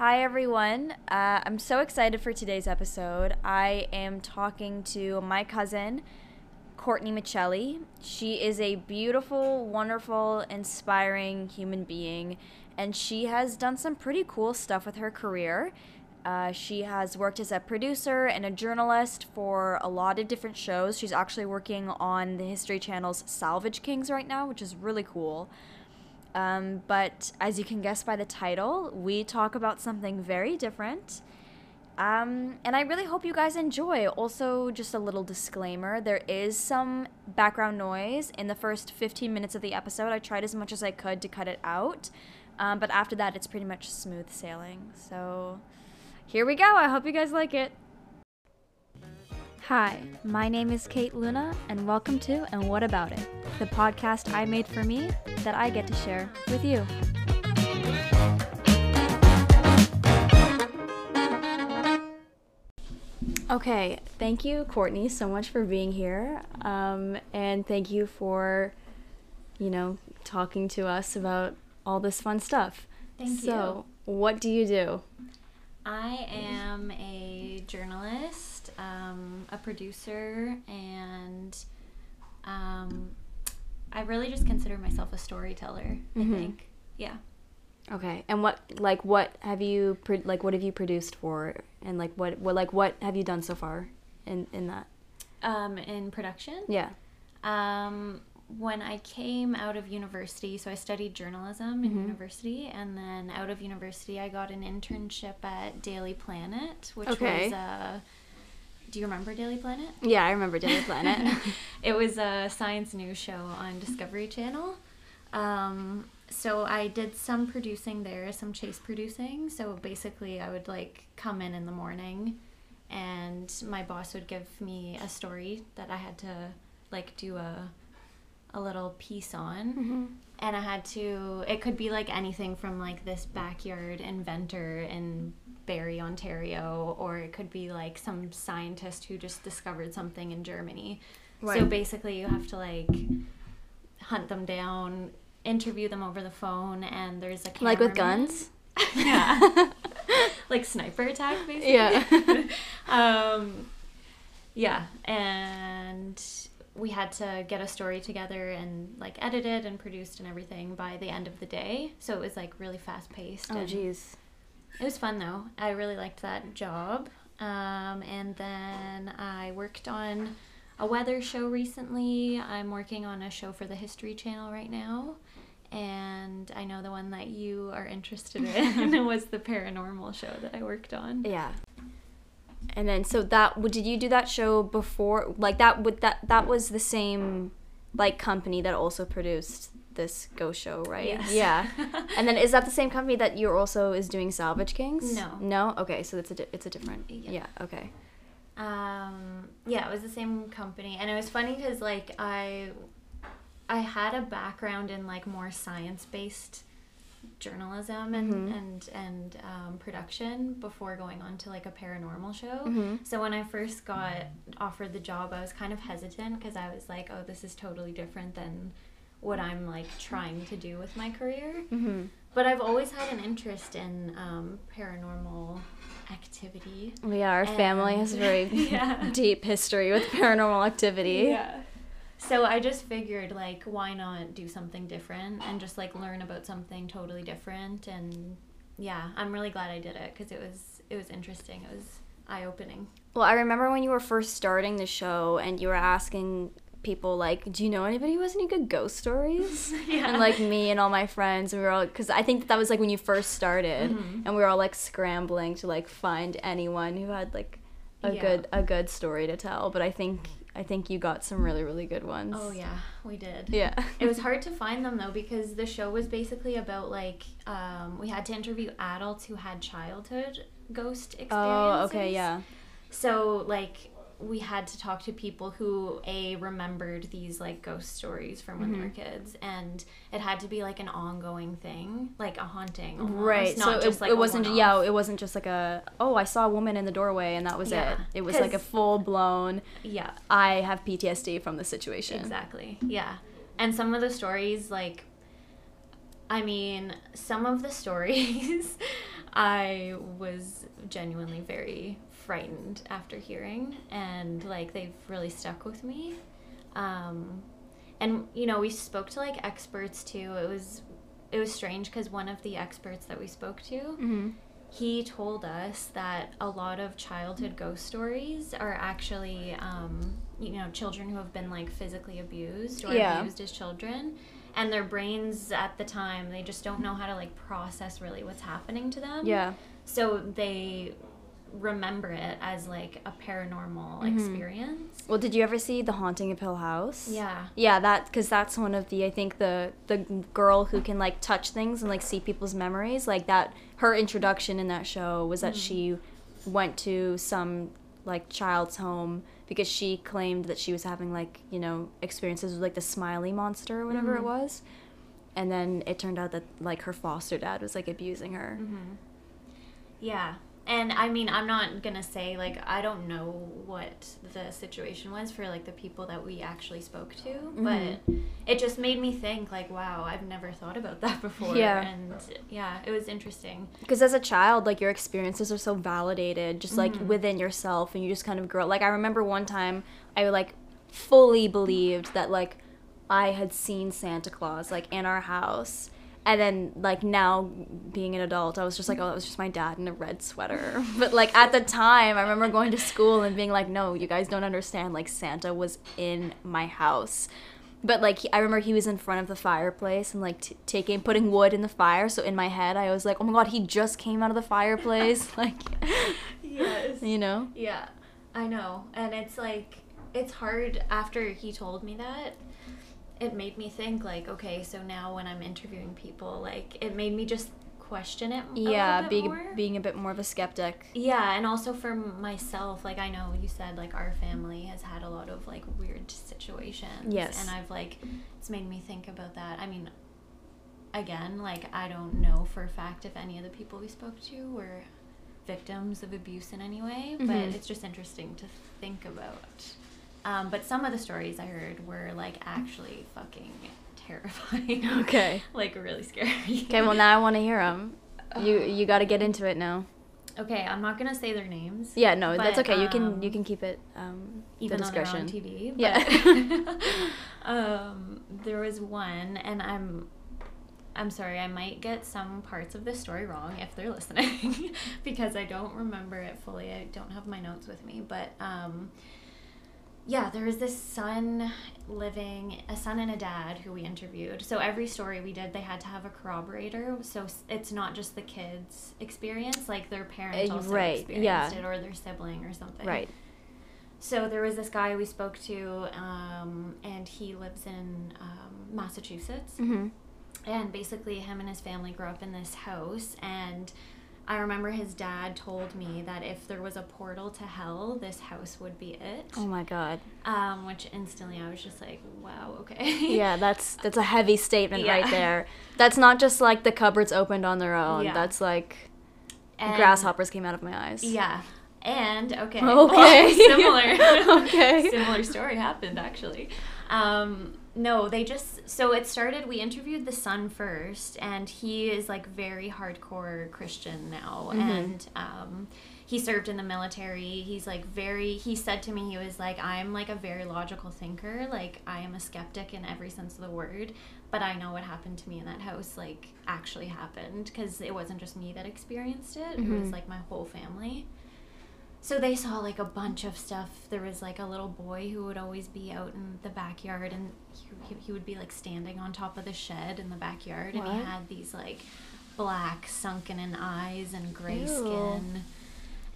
Hi, everyone. Uh, I'm so excited for today's episode. I am talking to my cousin, Courtney Michelli. She is a beautiful, wonderful, inspiring human being, and she has done some pretty cool stuff with her career. Uh, she has worked as a producer and a journalist for a lot of different shows. She's actually working on the History Channel's Salvage Kings right now, which is really cool. Um, but as you can guess by the title, we talk about something very different. Um, and I really hope you guys enjoy. Also, just a little disclaimer there is some background noise in the first 15 minutes of the episode. I tried as much as I could to cut it out. Um, but after that, it's pretty much smooth sailing. So here we go. I hope you guys like it. Hi, my name is Kate Luna, and welcome to And What About It, the podcast I made for me that I get to share with you. Okay, thank you, Courtney, so much for being here. Um, and thank you for, you know, talking to us about all this fun stuff. Thank you. so, what do you do? I am a journalist, um, a producer, and um, I really just consider myself a storyteller. Mhm. I think, yeah. Okay, and what like what have you pro- like what have you produced for and like what what like what have you done so far in in that? Um, in production, Yeah. um, when I came out of university, so I studied journalism in Mhm. university, and then out of university, I got an internship at Daily Planet, which Okay. was a. Do you remember Daily Planet? Yeah, I remember Daily Planet. it was a science news show on Discovery Channel. Um, so I did some producing there, some chase producing. So basically, I would like come in in the morning, and my boss would give me a story that I had to like do a a little piece on hmm and I had to. It could be like anything from like this backyard inventor in Barrie, Ontario, or it could be like some scientist who just discovered something in Germany. So basically, you have to like hunt them down, interview them over the phone, and there's a Like with guns? yeah, like sniper attack, basically. Yeah. um, yeah, and we had to get a story together and like edited and produced and everything by the end of the day. So it was like really fast paced. Oh jeez. It was fun though. I really liked that job. Um, and then I worked on a weather show recently. I'm working on a show for the History Channel right now. And I know the one that you are interested in was the paranormal show that I worked on. Yeah. And then so that did you do that show before like that would that that was the same like company that also produced this ghost show, right? Yes. Yeah. and then is that the same company that you're also is doing Salvage Kings? No. No. Okay, so it's a di- it's a different. Yeah. Yeah. okay. um yeah it was the same company and it was funny because like i i had a background in like more science-based journalism and Mhm. and and um, production before going on to like a paranormal show Mhm. so when i first got offered the job i was kind of hesitant because i was like oh this is totally different than what i'm like trying to do with my career Mhm. but i've always had an interest in um, paranormal activity Yeah, our family has a very Yeah. deep history with paranormal activity. Yeah. So I just figured like why not do something different and just like learn about something totally different and yeah, I'm really glad I did it cuz it was it was interesting. It was eye-opening. Well, I remember when you were first starting the show and you were asking people like, "Do you know anybody who has any good ghost stories?" Yeah. And like me and all my friends, and we were all because I think that was like when you first started, Mhm. and we were all like scrambling to like find anyone who had like a Yeah. good a good story to tell. But I think I think you got some really really good ones. Oh yeah, we did. Yeah. it was hard to find them though because the show was basically about like um, we had to interview adults who had childhood ghost experiences. Oh, okay, yeah. So like we had to talk to people who a remembered these like ghost stories from when they were mm-hmm. kids and it had to be like an ongoing thing like a haunting almost, Right. not so it, like it wasn't one-off. yeah, it wasn't just like a oh, I saw a woman in the doorway and that was Yeah, it. It was like a full blown yeah I have PTSD from the situation. exactly yeah and some of the stories like i mean some of the stories I was genuinely very frightened after hearing, and like they've really stuck with me. Um, and you know, we spoke to like experts too. It was it was strange because one of the experts that we spoke to, Mm-hmm. he told us that a lot of childhood ghost stories are actually, um, you know, children who have been like physically abused or Yeah. abused as children. And their brains at the time, they just don't know how to like process really what's happening to them. Yeah. So they remember it as like a paranormal Mhm. experience. Well, did you ever see The Haunting of Hill House? Yeah. Yeah, that because that's one of the I think the the girl who can like touch things and like see people's memories. Like that, her introduction in that show was that she went to some like child's home because she claimed that she was having like you know experiences with like the Smiley monster or whatever it Mhm. was, and then it turned out that like her foster dad was like abusing her. hmm Yeah. And I mean, I'm not gonna say like I don't know what the situation was for like the people that we actually spoke to, Mhm. but it just made me think like, wow, I've never thought about that before. Yeah. And yeah, it was interesting. because as a child like your experiences are so validated just like Mhm. within yourself and you just kind of grow like i remember one time i like fully believed that like i had seen santa claus like in our house and then like now being an adult i was just like oh that was just my dad in a red sweater but like at the time i remember going to school and being like no you guys don't understand like santa was in my house but like he, I remember he was in front of the fireplace and like t- taking putting wood in the fire. So in my head, I was like, "Oh my god, he just came out of the fireplace!" like, Yes. you know? Yeah, I know. And it's like, it's hard after he told me that. It made me think, like, okay, so now when I'm interviewing people, like, it made me just question it. Yeah, being more. being a bit more of a skeptic. Yeah, and also for myself, like I know you said like our family has had a lot of like weird situations. Yes. And I've like it's made me think about that. I mean again, like I don't know for a fact if any of the people we spoke to were victims of abuse in any way, but Mhm. it's just interesting to think about. Um, but some of the stories I heard were like actually fucking terrifying. Okay. like really scary. Okay, well now I want to hear them. You you got to get into it now. Okay, I'm not gonna say their names. Yeah, no, that's But, okay. You can um, you can keep it um even the discretion. on TV. Yeah. um, there was one, and I'm, I'm sorry, I might get some parts of this story wrong if they're listening, because I don't remember it fully. I don't have my notes with me, but um, yeah, there was this son living, a son and a dad who we interviewed. So every story we did, they had to have a corroborator. So it's not just the kids' experience, like their parents Uh, also right, experienced yeah. it or their sibling or something. Right. So there was this guy we spoke to, um, and he lives in um, Massachusetts. Mhm. And basically, him and his family grew up in this house. And I remember his dad told me that if there was a portal to hell, this house would be it. Oh my god. Um, which instantly I was just like, wow, okay. Yeah, that's that's a heavy statement right there. That's not just like the cupboards opened on their own. Yeah. That's like And- grasshoppers came out of my eyes. Yeah. And okay. Okay. similar. Okay. Similar story happened actually. Um, no, they just so it started. We interviewed the son first, and he is like very hardcore Christian now, Mhm. and um, he served in the military. He's like very. He said to me, he was like, "I'm like a very logical thinker. Like I am a skeptic in every sense of the word." But I know what happened to me in that house, like, actually happened because it wasn't just me that experienced it. It was Mhm. like my whole family. So they saw like a bunch of stuff. There was like a little boy who would always be out in the backyard, and he, he, would be like standing on top of the shed in the backyard, and he had these like black sunken in eyes and gray Ew. skin.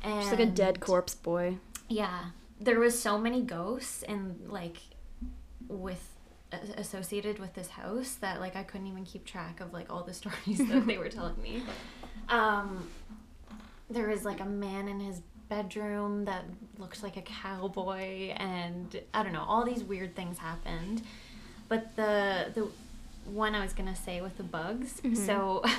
And Just like a dead corpse boy. Yeah, there was so many ghosts and like with associated with this house that like I couldn't even keep track of like all the stories that they were telling me. Um, there was like a man in his bedroom that looked like a cowboy, and I don't know, all these weird things happened. But the the one I was gonna say with the bugs, Mhm. so.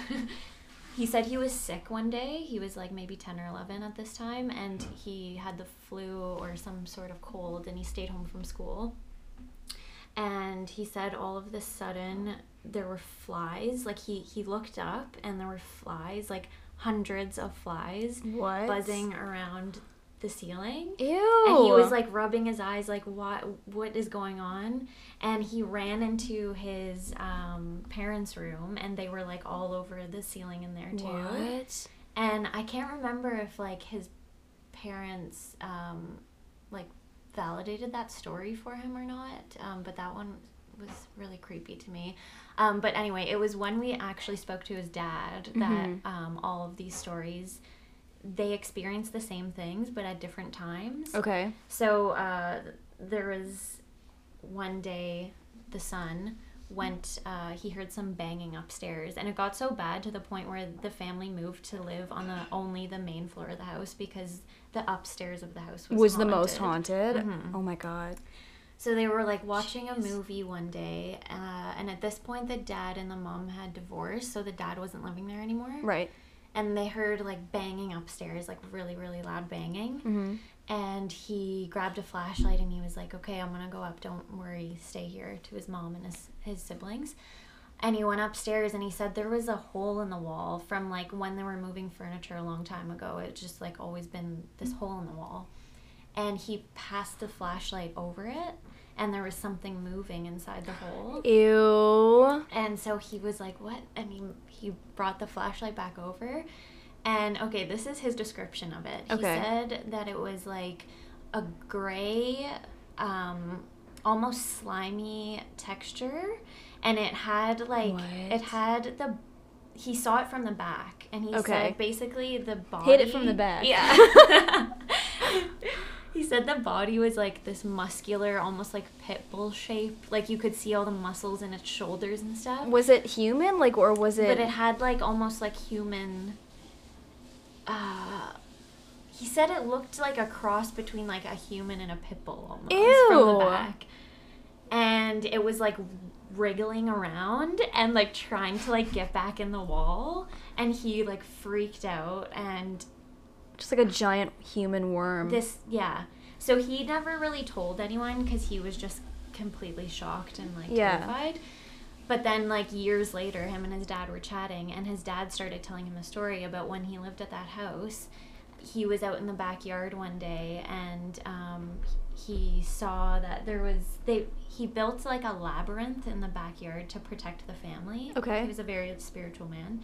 He said he was sick one day. He was like maybe 10 or 11 at this time, and he had the flu or some sort of cold, and he stayed home from school. And he said all of this sudden there were flies. Like he he looked up, and there were flies like hundreds of flies What? buzzing around the ceiling. Ew. And he was like rubbing his eyes, like, what what is going on? And he ran into his um, parents' room, and they were like all over the ceiling in there too. what? And I can't remember if like his parents um, like validated that story for him or not. Um, but that one was really creepy to me. Um, but anyway, it was when we actually spoke to his dad that Mhm. um, all of these stories they experienced the same things but at different times. Okay. So uh, there was one day the son went uh, he heard some banging upstairs and it got so bad to the point where the family moved to live on the only the main floor of the house because the upstairs of the house was, Was, the most haunted? Mhm. Oh my god. So they were like watching a movie one day uh, and at this point the dad and the mom had divorced so the dad wasn't living there anymore. Right. and they heard like banging upstairs like really really loud banging. Mm-hmm. and he grabbed a flashlight and he was like okay i'm gonna go up. Don't worry. Stay here to his mom and his, his siblings. And he went upstairs and he said there was a hole in the wall from like when they were moving furniture a long time ago. It just like always been this hole in the wall. And he passed the flashlight over it and there was something moving inside the hole Ew. and so he was like, What? And he, he brought the flashlight back over. And okay, this is his description of it. Okay. He said that it was like a gray, um, almost slimy texture. And it had like, What? it had the. He saw it from the back, and he Okay. said basically the body. Hit it from the back. Yeah. he said the body was like this muscular, almost like pit bull shape. Like you could see all the muscles in its shoulders and stuff. Was it human? Like, or was it? But it had like almost like human. Uh, he said it looked like a cross between like a human and a pit bull almost from the back, and it was like wriggling around and like trying to like get back in the wall, and he like freaked out and just like a giant human worm. this yeah. So he never really told anyone because he was just completely shocked and like Yeah. terrified. But then, like years later, him and his dad were chatting, and his dad started telling him a story about when he lived at that house. He was out in the backyard one day, and um, he saw that there was they. He built like a labyrinth in the backyard to protect the family. Okay. he was a very spiritual man,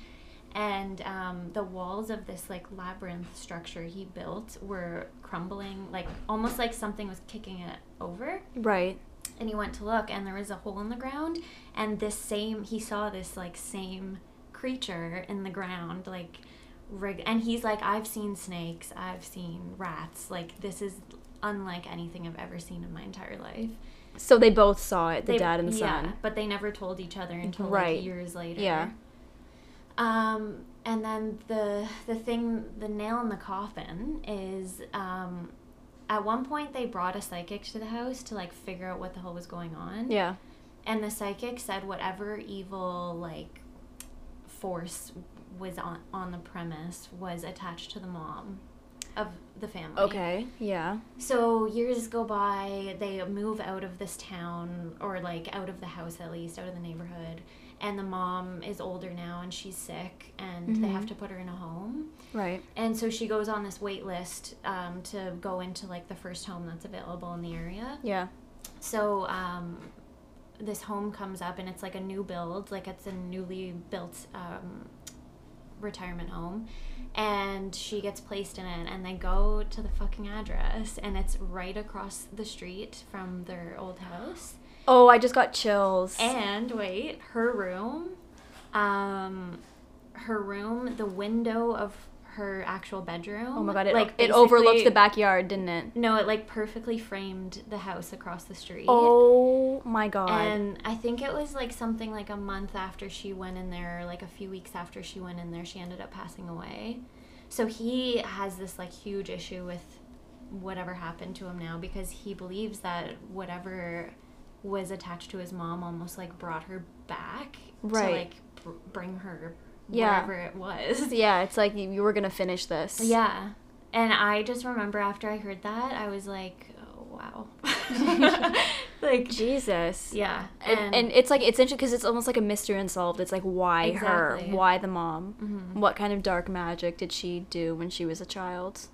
and um, the walls of this like labyrinth structure he built were crumbling, like almost like something was kicking it over right. and he went to look and there was a hole in the ground and this same he saw this like same creature in the ground like rig and he's like i've seen snakes i've seen rats like this is unlike anything i've ever seen in my entire life So they both saw it, the They- dad and the yeah, son. but they never told each other until Right. like years later Yeah. Um and then the the thing the nail in the coffin is um at one point they brought a psychic to the house to like figure out what the hell was going on Yeah. and the psychic said whatever evil like force was on on the premise was attached to the mom of the family. Okay. Yeah. So years go by, they move out of this town or like out of the house at least, out of the neighborhood. And the mom is older now and she's sick and they Mhm. have to put her in a home. Right. And so she goes on this wait list um, to go into like the first home that's available in the area. Yeah. So um, this home comes up and it's like a new build, like it's a newly built um, retirement home. And she gets placed in it, and they go to the fucking address, and it's right across the street from their old house. Oh, I just got chills. And wait, her room, um, her room, the window of her actual bedroom. oh my god, it, like it overlooked the backyard, didn't it? No, it like perfectly framed the house across the street. Oh my god. And I think it was like something like a month after she went in there, like a few weeks after she went in there, she ended up passing away. So he has this like huge issue with whatever happened to him now because he believes that whatever was attached to his mom almost like brought her back Right. to like br- bring her Yeah. wherever it was. yeah, it's like you, you were gonna finish this. Yeah. And I just remember after I heard that, I was like, oh, wow. like Jesus. yeah, And, and it's like it's interesting because it's almost like a mystery unsolved. It's like why her, why the mom, Mhm. what kind of dark magic did she do when she was a child?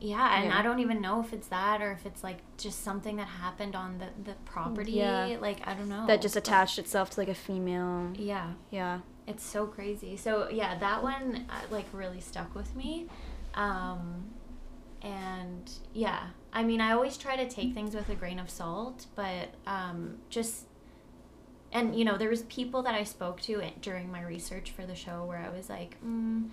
Yeah, and Yeah. I don't even know if it's that or if it's like just something that happened on the the property. Yeah. Like I don't know. that just attached itself to like a female. Yeah, Yeah. it's so crazy. So yeah, that one uh, like really stuck with me. Um, and yeah, I mean, I always try to take things with a grain of salt, but um, just and you know, there was people that I spoke to during my research for the show where I was like, mm,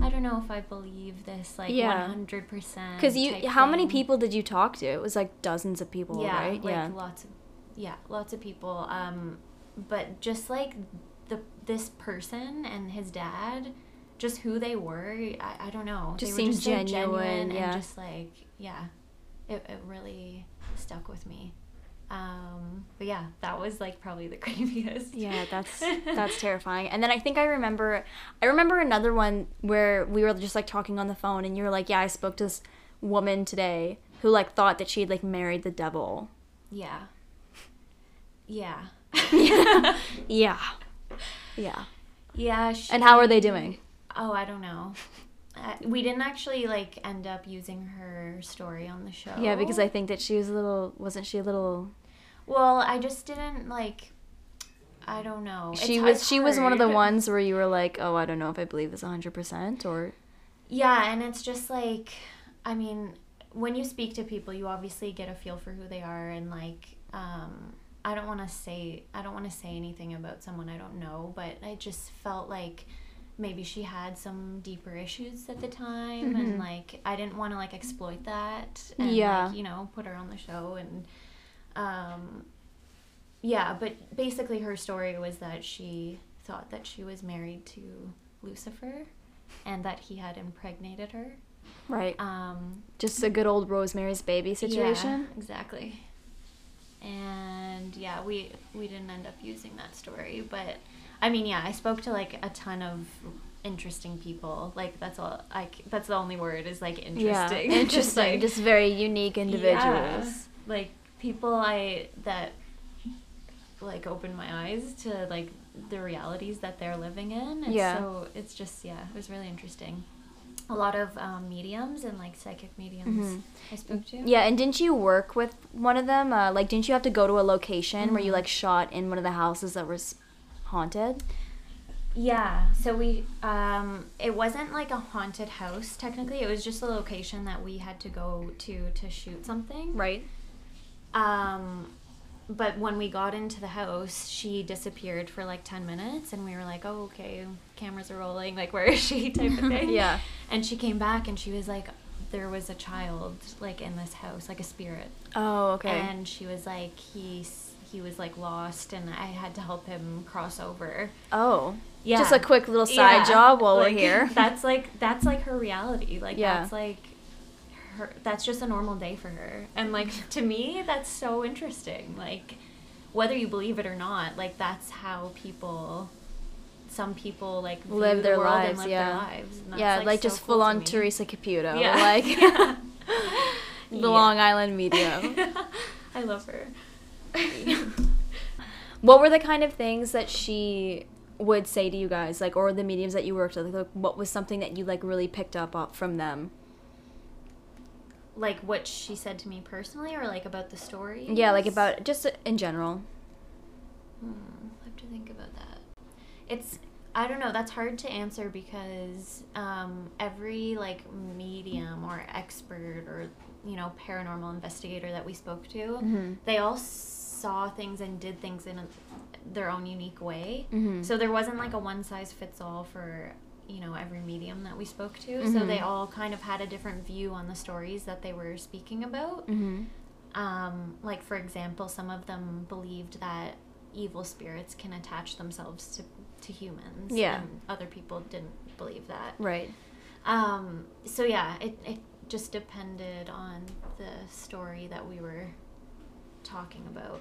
I don't know if I believe this like Yeah. one hundred percent. Because you, how many people did you talk to? It was like dozens of people, yeah, right? like yeah. lots of yeah, lots of people. Um, but just like the this person and his dad, just who they were, I, I don't know. Just they seemed just so genuine, yeah. and just like yeah, it it really stuck with me. Um, but yeah, that was like probably the creepiest. Yeah, that's that's terrifying. And then I think I remember I remember another one where we were just like talking on the phone and you were like, "Yeah, I spoke to this woman today who like thought that she'd like married the devil." Yeah. Yeah. yeah. Yeah. Yeah. Yeah. And how are they doing? Oh, I don't know. Uh, we didn't actually like end up using her story on the show. Yeah, because I think that she was a little wasn't she a little Well, I just didn't like. I don't know. she It's- was it's she was one of the ones where you were like, "Oh, I don't know if I believe this 100% or Yeah, and it's just like, I mean, when you speak to people, you obviously get a feel for who they are, and like, um, I don't want to say I don't want to say anything about someone I don't know, but I just felt like maybe she had some deeper issues at the time, Mhm. and like I didn't want to like exploit that, and Yeah. like you know put her on the show and. Um, yeah, but basically her story was that she thought that she was married to Lucifer and that he had impregnated her. right? Um, Just a good old Rosemary's Baby situation. yeah, exactly. And yeah, we we didn't end up using that story, but I mean, yeah, I spoke to like a ton of interesting people. Like that's all like that's the only word is like interesting. Yeah, Just, interesting. like- just very unique individuals. Yeah. Like people I that like opened my eyes to like the realities that they're living in. And Yeah. so it's just yeah, it was really interesting. A lot of um, mediums and like psychic mediums Mhm. I spoke to. Yeah, and didn't you work with one of them? Uh, like, didn't you have to go to a location where you Mhm. like shot in one of the houses that was haunted? Yeah, so we um it wasn't like a haunted house technically. It was just a location that we had to go to to shoot something. Right. Um but when we got into the house, she disappeared for like 10 minutes and we were like, "Oh, okay, cameras are rolling. Like where is she?" type of thing. Yeah. And she came back and she was like there was a child like in this house, like a spirit. Oh, okay. And she was like he's he was like lost and I had to help him cross over. oh. Yeah. Just a quick little side Yeah, job while like, we're here. That's like that's like her reality. Like Yeah. that's like her that's just a normal day for her. And like mm-hmm. to me that's so interesting. Like whether you believe it or not, like that's how people some people like live the their world lives, and live yeah. their lives. Yeah, like, so just cool full on me. Teresa Caputo. Yeah. Like Yeah. the Yeah. Long Island medium. I love her. what were the kind of things that she would say to you guys, like, or the mediums that you worked with? Like, what was something that you like really picked up from them? Like what she said to me personally or like about the story? Yeah, like about just in general. Hmm, I have to think about that. It's I don't know. That's hard to answer because um, every like medium or expert or you know paranormal investigator that we spoke to, Mhm. they all saw things and did things in a, their own unique way. Mhm. So there wasn't like a one size fits all for you know every medium that we spoke to. So Mhm. they all kind of had a different view on the stories that they were speaking about. Mm-hmm. Um, like for example, some of them believed that evil spirits can attach themselves to to humans. Yeah. And other people didn't believe that. Right. Um, so yeah, it it just depended on the story that we were talking about.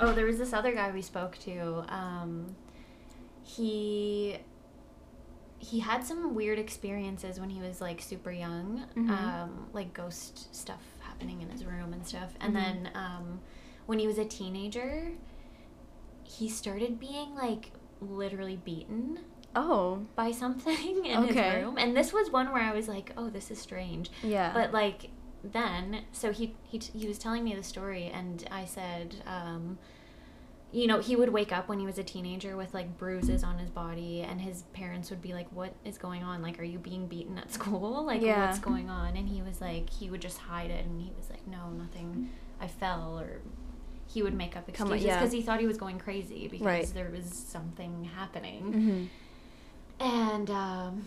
Oh, there was this other guy we spoke to. Um, he he had some weird experiences when he was like super young. Mhm. Um, like ghost stuff happening in his room and stuff. And Mhm. then um, when he was a teenager, he started being like literally beaten Oh. by something in Okay. his room. And this was one where I was like, oh, this is strange. Yeah. But like then, so he he t- he was telling me the story, and I said, um, you know, he would wake up when he was a teenager with like bruises on his body, and his parents would be like, "What is going on? Like, are you being beaten at school? Like, Yeah. what's going on?" And he was like, he would just hide it, and he was like, "No, nothing. I fell," or he would make up excuses yeah. because he thought he was going crazy because Right. there was something happening hmm and um,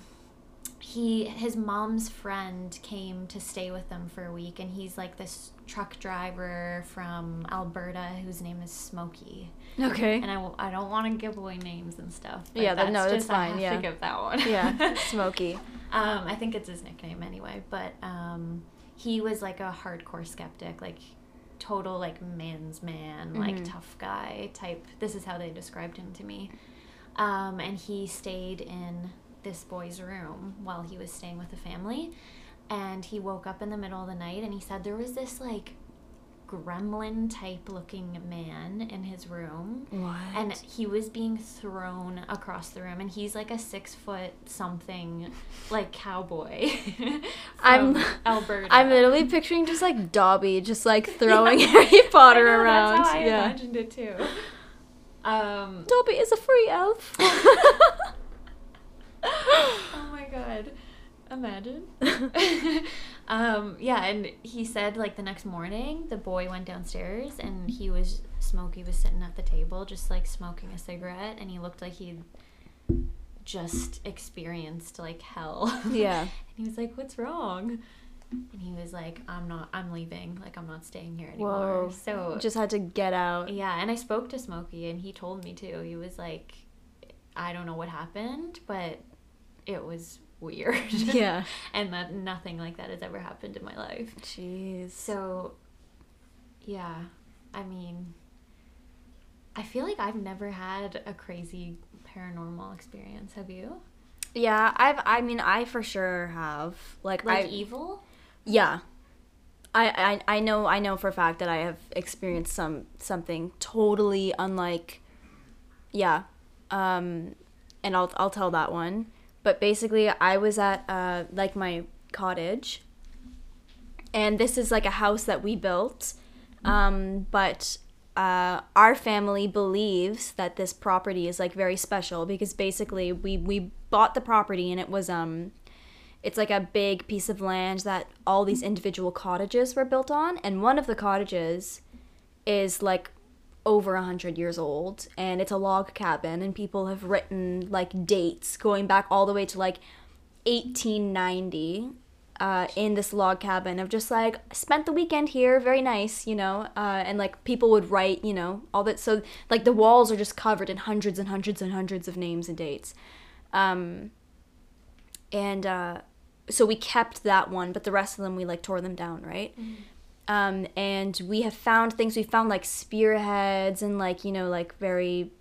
he his mom's friend came to stay with them for a week and he's like this truck driver from alberta whose name is smokey Okay. and i, w- I don't want to give away names and stuff Yeah, that- no, that's just, I fine, have yeah. to give that one yeah. Smoky. um, i think it's his nickname anyway but um, he was like a hardcore skeptic like total like man's man like Mhm. tough guy type this is how they described him to me um, and he stayed in this boy's room while he was staying with the family and he woke up in the middle of the night and he said there was this like gremlin type looking man in his room What? and he was being thrown across the room and he's like a six foot something like cowboy I'm- alberta I'm literally picturing just like Dobby just like throwing Harry Potter know, around. that's how I yeah. imagined it too um Dobby is a free elf. oh my god imagine um yeah and he said like the next morning the boy went downstairs and he was smokey was sitting at the table just like smoking a cigarette and he looked like he'd just experienced like hell yeah. and he was like what's wrong and he was like i'm not i'm leaving like i'm not staying here anymore Whoa. so Just had to get out. yeah, and I spoke to Smokey and he told me too. He was like, I don't know what happened, but it was weird. Yeah. and that nothing like that has ever happened in my life. Jeez. So, yeah, I mean, I feel like I've never had a crazy paranormal experience. Have you? Yeah, I've. I mean, I for sure have. Like, Like I. evil? Yeah. I, I I know I know for a fact that I have experienced some something totally unlike yeah. Um and I'll I'll tell that one. But basically I was at uh like my cottage and this is like a house that we built. Um but uh, our family believes that this property is like very special because basically we we bought the property and it was um it's like a big piece of land that all these individual cottages were built on and one of the cottages is like over a hundred years old and it's a log cabin and people have written like dates going back all the way to like 1890 uh, in this log cabin of just like spent the weekend here very nice you know uh, and like people would write you know all that so like the walls are just covered in hundreds and hundreds and hundreds of names and dates. Um, and uh, so we kept that one but the rest of them we like tore them down right um, and we have found things. We found like spearheads and like you know like very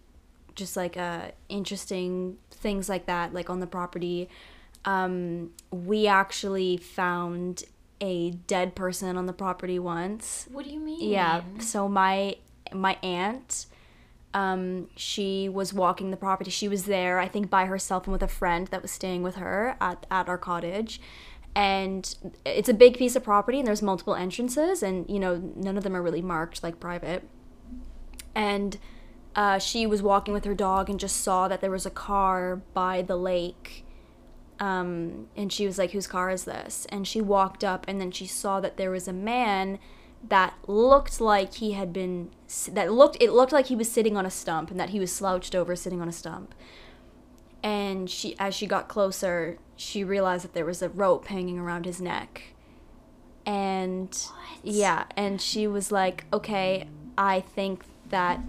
just like uh, interesting things like that like on the property. Um, we actually found a dead person on the property once. What do you mean? yeah so my my aunt um, she was walking the property. She was there i think by herself and with a friend that was staying with her at, at our cottage and it's a big piece of property and there's multiple entrances and you know none of them are really marked like private. And uh, she was walking with her dog and just saw that there was a car by the lake um, and she was like whose car is this? And she walked up and then she saw that there was a man that looked like he had been that looked it looked like he was sitting on a stump and that he was slouched over sitting on a stump and she as she got closer she realized that there was a rope hanging around his neck. And What? yeah and she was like okay i think that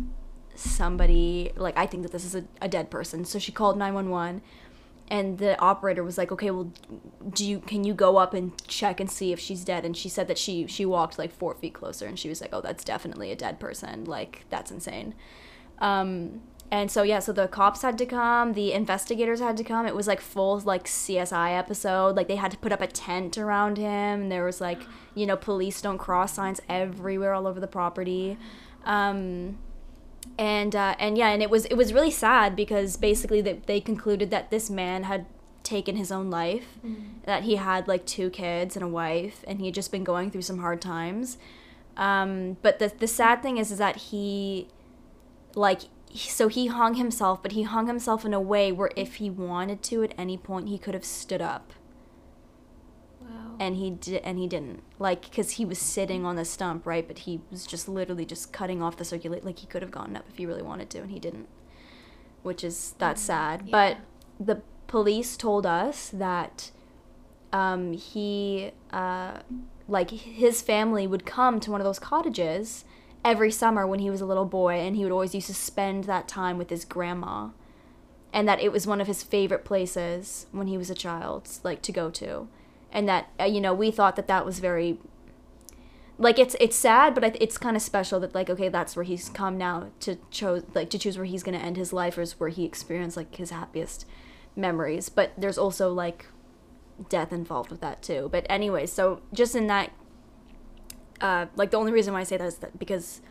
somebody like i think that this is a, a dead person. So she called 911 and the operator was like okay well do you can you go up and check and see if she's dead? And she said that she she walked like four feet closer and she was like oh that's definitely a dead person. Like that's insane. Um and so yeah, so the cops had to come, the investigators had to come. It was like full like CSI episode. Like they had to put up a tent around him. And there was like you know police don't cross signs everywhere all over the property. Um, and uh, and yeah, and it was it was really sad because basically they, they concluded that this man had taken his own life, mm. that he had like two kids and a wife, and he had just been going through some hard times. Um, but the the sad thing is is that he, like, so he hung himself, but he hung himself in a way where if he wanted to at any point, he could have stood up. Wow. And he did, and he didn't. Like, because he was sitting on the stump, right? But he was just literally just cutting off the circulate. Like he could have gotten up if he really wanted to, and he didn't. Which is that's mm, sad. Yeah. But the police told us that um, he, uh, like his family would come to one of those cottages every summer when he was a little boy, and he would always used to spend that time with his grandma, and that it was one of his favorite places when he was a child, like to go to, and that uh, you know we thought that that was very like it's it's sad but it's kind of special that like okay that's where he's come now to choose like to choose where he's going to end his life or is where he experienced like his happiest memories. But there's also like death involved with that too. But anyway so just in that uh, like the only reason why I say that is that because,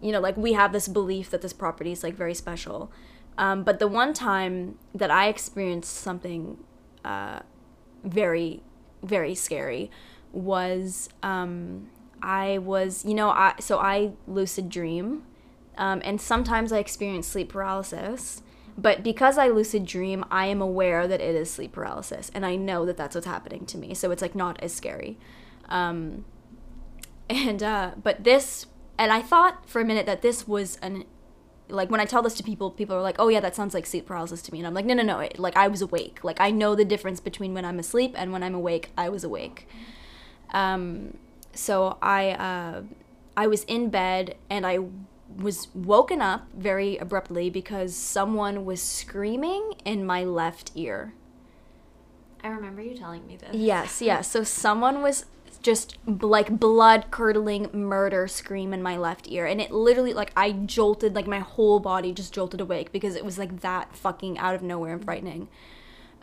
you know, like we have this belief that this property is like very special. Um, but the one time that I experienced something uh, very, very scary was um, I was, you know, I so I lucid dream, um, and sometimes I experience sleep paralysis. But because I lucid dream, I am aware that it is sleep paralysis, and I know that that's what's happening to me. So it's like not as scary. Um, and uh, but this, and I thought for a minute that this was an like when I tell this to people, people are like, "Oh yeah, that sounds like sleep paralysis to me," and I'm like, "No, no, no! It, like I was awake. Like I know the difference between when I'm asleep and when I'm awake. I was awake." Um, so I uh, I was in bed and I was woken up very abruptly because someone was screaming in my left ear. I remember you telling me this. Yes, yes. So someone was just like blood curdling murder scream in my left ear. And it literally like i jolted like my whole body just jolted awake because it was like that fucking out of nowhere and frightening.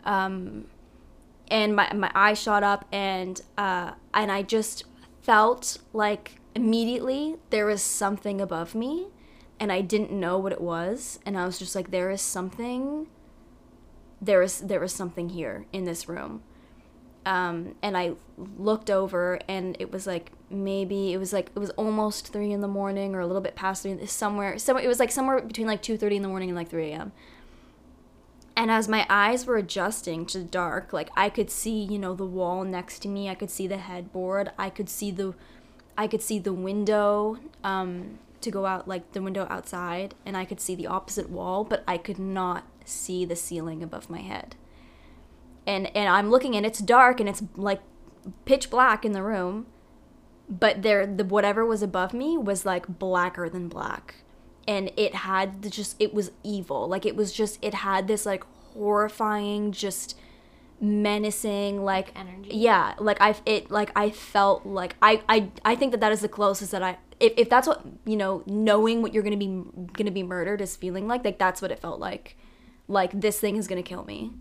Um and my my eye shot up and uh and i just felt like immediately there was something above me and i didn't know what it was. And i was just like there is something there is there is something here in this room um, and I looked over, and it was like maybe it was like it was almost three in the morning, or a little bit past three, somewhere. Somewhere it was like somewhere between like two thirty in the morning and like three a.m. And as my eyes were adjusting to the dark, like I could see, you know, the wall next to me. I could see the headboard. I could see the, I could see the window um, to go out, like the window outside, and I could see the opposite wall, but I could not see the ceiling above my head and and I'm looking and it's dark and it's like pitch black in the room but there the whatever was above me was like blacker than black. And it had the, just it was evil. Like it was just it had this like horrifying just menacing like energy. yeah like i it like i felt like i i i think that that is the closest that i if, if that's what you know knowing what you're gonna be gonna be murdered is feeling like like that's what it felt like. Like this thing is gonna kill me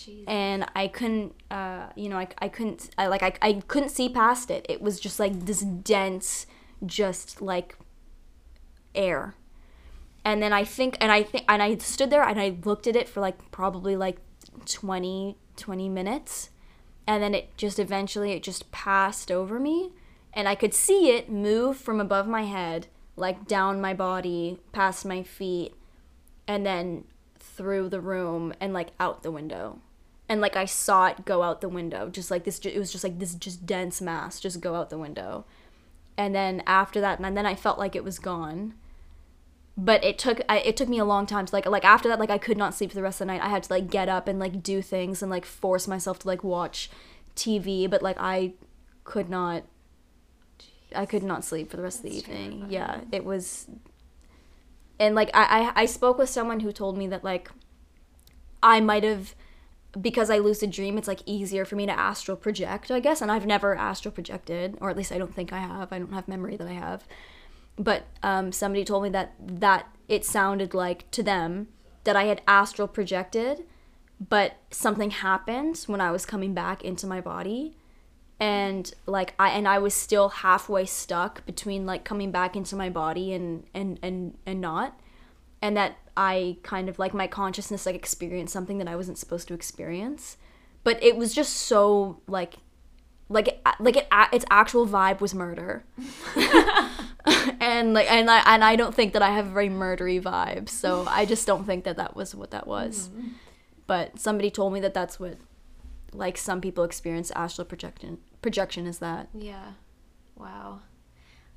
Jesus. and I couldn't, uh, you know, I, I couldn't, I, like, I, I couldn't see past it. It was just like this dense, just like air. And then I think, and I think, and I stood there and I looked at it for like probably like 20, 20 minutes. And then it just eventually, it just passed over me. And I could see it move from above my head, like down my body, past my feet, and then through the room and like out the window and like I saw it go out the window, just like this. It was just like this, just dense mass, just go out the window, and then after that, and then I felt like it was gone. But it took I, it took me a long time to like like after that like I could not sleep for the rest of the night. I had to like get up and like do things and like force myself to like watch TV, but like I could not. I could not sleep for the rest That's of the evening. Terrifying. Yeah, it was. And like I, I I spoke with someone who told me that like I might have because I lucid dream, it's like easier for me to astral project, I guess. And I've never astral projected, or at least I don't think I have. I don't have memory that I have. but um, somebody told me that that it sounded like to them that I had astral projected, but something happened when I was coming back into my body, and like I and I was still halfway stuck between like coming back into my body and and and and not, and that I kind of like my consciousness like experienced something that I wasn't supposed to experience, but it was just so like like it, like it, its actual vibe was murder. And like and I and I don't think that I have a very murdery vibe so I just don't think that that was what that was. Mm-hmm. but somebody told me that that's what like some people experience astral projection projection is that. Yeah. Wow.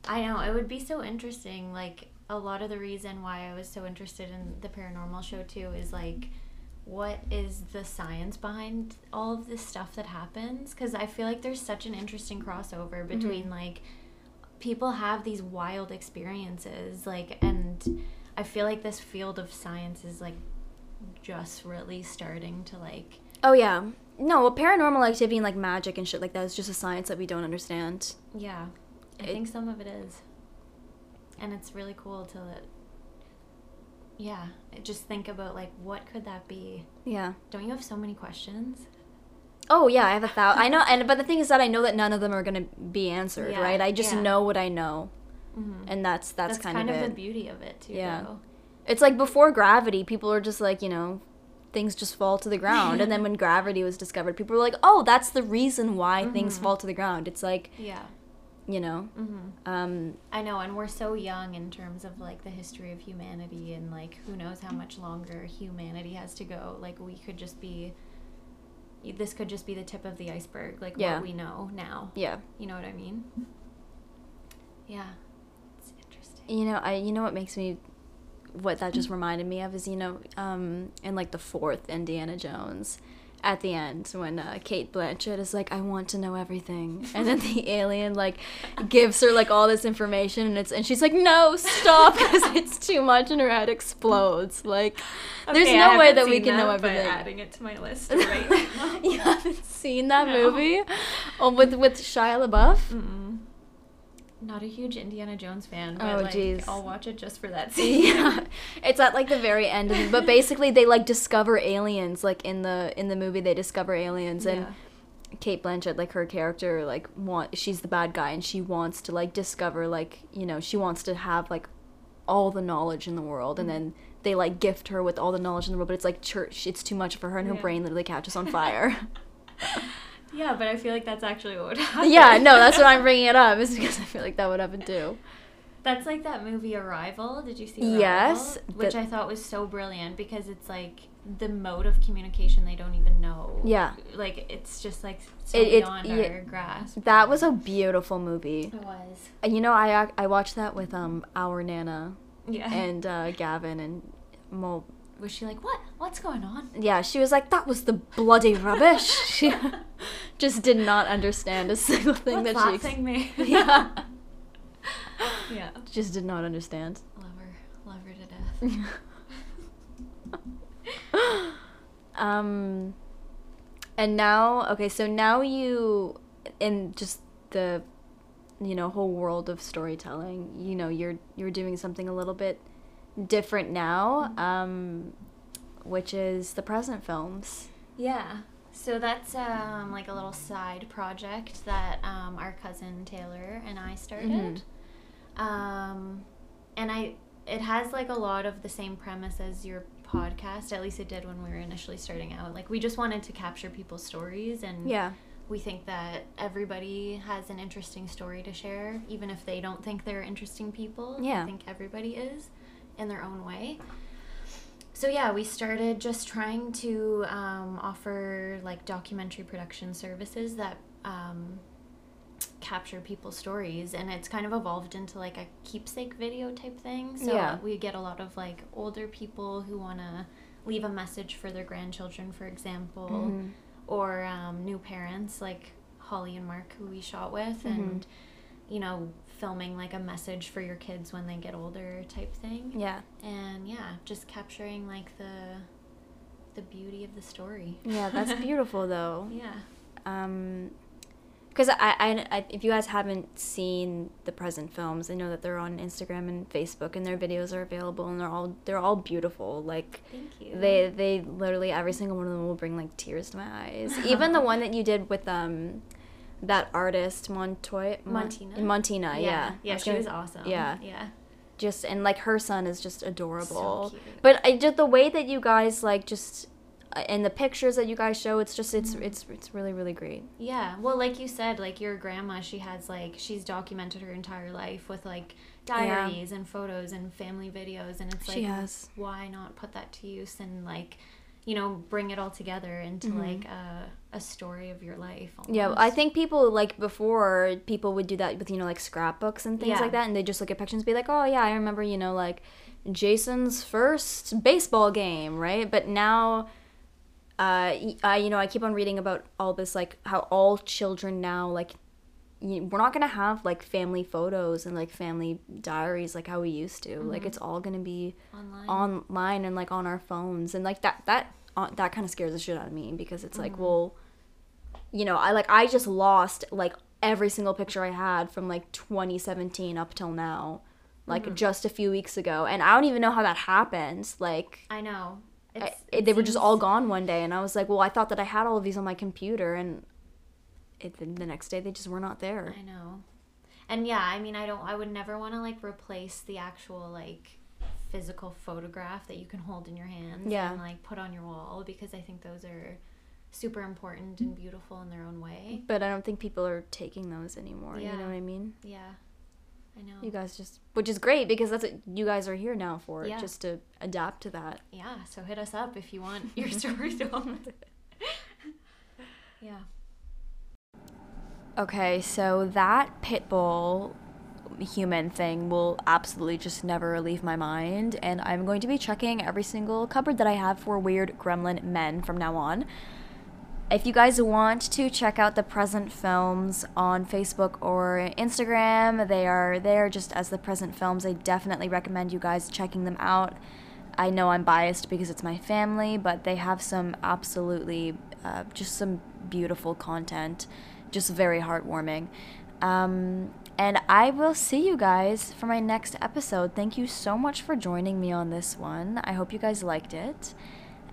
I know. It would be so interesting like a lot of the reason why I was so interested in the paranormal show too is like what is the science behind all of this stuff that happens because i feel like there's such an interesting crossover mm-hmm. between mm-hmm. like people have these wild experiences like and i feel like this field of science is like just really starting to like oh yeah no well, paranormal activity and like magic and shit like that is just a science that we don't understand yeah i it, think some of it is and it's really cool to yeah just think about like what could that be? Yeah. Don't you have so many questions? Oh yeah i have a thousand i know and but the thing is that i know that none of them are going to be answered yeah, right? I just yeah. know what i know. Mm-hmm. and that's that's, that's kind, kind, of, of the beauty of it too yeah. though. it's like before gravity people are just like you know things just fall to the ground. And then when gravity was discovered people were like oh that's the reason why mm-hmm. things fall to the ground. It's like yeah you know? Mm-hmm. um, i know and we're so young in terms of like the history of humanity and like who knows how much longer humanity has to go. Like we could just be this could just be the tip of the iceberg like yeah. what we know now. Yeah. You know what i mean? Yeah. It's interesting. You know i you know what makes me what that just reminded me of is you know um in like the fourth indiana jones at the end when uh, Cate Blanchett is like, "I want to know everything," and then the alien like gives her like all this information, and it's and she's like, "No, stop," because it's too much, and her head explodes. Like, okay, there's no way that we can that, know everything. adding it to my list right now. you haven't seen that no. movie? Oh, with with Shia LaBeouf. Mm-mm not a huge Indiana Jones fan, but oh, like geez. I'll watch it just for that scene. yeah. It's at like the very end of it, but basically they like discover aliens like in the in the movie they discover aliens and yeah. Cate Blanchett like her character like want she's the bad guy and she wants to like discover like, you know, she wants to have like all the knowledge in the world and mm-hmm. then they like gift her with all the knowledge in the world, but it's like church it's too much for her and her yeah. brain literally catches on fire. Yeah, but I feel like that's actually what would happen. Yeah, no, that's what I'm bringing it up. Is because I feel like that would happen too. That's like that movie Arrival. Did you see? Arrival? Yes, which I thought was so brilliant because it's like the mode of communication they don't even know. Yeah, like it's just like so it, beyond it, our grasp. That was a beautiful movie. It was. You know, I I watched that with um our nana. Yeah. And uh, Gavin and Mo was she like, "What? What's going on?" Yeah, she was like, "That was the bloody rubbish." just did not understand a single thing What's that, she. Thing me? yeah. yeah. Just did not understand. Love her, love her to death. um, and now, okay, so now you, in just the, you know, whole world of storytelling, you know, you're you're doing something a little bit different now, mm-hmm. um, which is the present films. Yeah. So that's um, like a little side project that um, our cousin Taylor and I started. Mm-hmm. Um, and I, it has like a lot of the same premise as your podcast. At least it did when we were initially starting out. Like we just wanted to capture people's stories, and yeah, we think that everybody has an interesting story to share, even if they don't think they're interesting people. Yeah, I think everybody is in their own way. So yeah, we started just trying to um, offer like documentary production services that um, capture people's stories, and it's kind of evolved into like a keepsake video type thing. So yeah. we get a lot of like older people who want to leave a message for their grandchildren, for example, mm-hmm. or um, new parents like Holly and Mark, who we shot with, mm-hmm. and you know filming like a message for your kids when they get older type thing. Yeah. And yeah, just capturing like the the beauty of the story. Yeah, that's beautiful though. Yeah. Um because I, I, I, if you guys haven't seen the present films, I know that they're on Instagram and Facebook, and their videos are available, and they're all they're all beautiful. Like, Thank you. they they literally every single one of them will bring like tears to my eyes. Even the one that you did with um, that artist Montoya Montina? Montina, yeah, I Yeah, she gonna- was awesome. Yeah, Yeah. just and like her son is just adorable. cute. But I just the way that you guys like just uh, and the pictures that you guys show, it's just it's Mm-hmm. it's it's really really great. Yeah. Well, like you said, like your grandma, she has like she's documented her entire life with like diaries and photos and family videos and it's like why not put that to use and like you know bring it all together into like a, a story of your life Mm-hmm. Yeah, I think people like before people would do that with you know like scrapbooks and things Yeah. like that, and they just look at pictures and be like, oh yeah, I remember you know like Jason's first baseball game, right? But now, uh, I you know I keep on reading about all this like how all children now like you, we're not gonna have like family photos and like family diaries like how we used to. Like it's all gonna be online online and like on our phones and like that that uh, that kind of scares the shit out of me because it's like well you know i like i just lost like every single picture i had from like 2017 up till now like hmm. just a few weeks ago and i don't even know how that happened like i know I, It's- it- it they were just all gone one day and i was like well i thought that i had all of these on my computer and it, the the next day they just were not there I know. And yeah, I mean, I don't, I would never want to like replace the actual like physical photograph that you can hold in your hands Yeah. and like put on your wall because I think those are super important and beautiful in their own way. but i don't think people are taking those anymore you know what i mean Yeah. I know. You guys just, which is great because that's what you guys are here now for, Yeah. just to adapt to that. yeah, so hit us up if you want your story told. yeah. Okay, so that Pitbull human thing will absolutely just never leave my mind, and I'm going to be checking every single cupboard that I have for weird gremlin men from now on. If you guys want to check out the present films on Facebook or Instagram, they are there just as the present films. I definitely recommend you guys checking them out. I know I'm biased because it's my family, but they have some absolutely uh, just some beautiful content, just very heartwarming. Um, and I will see you guys for my next episode. Thank you so much for joining me on this one. I hope you guys liked it.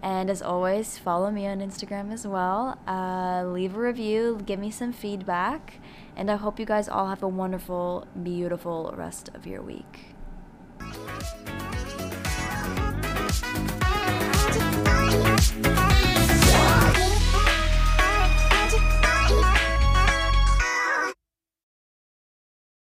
And as always, follow me on Instagram as well. Uh, leave a review, give me some feedback, and I hope you guys all have a wonderful, beautiful rest of your week.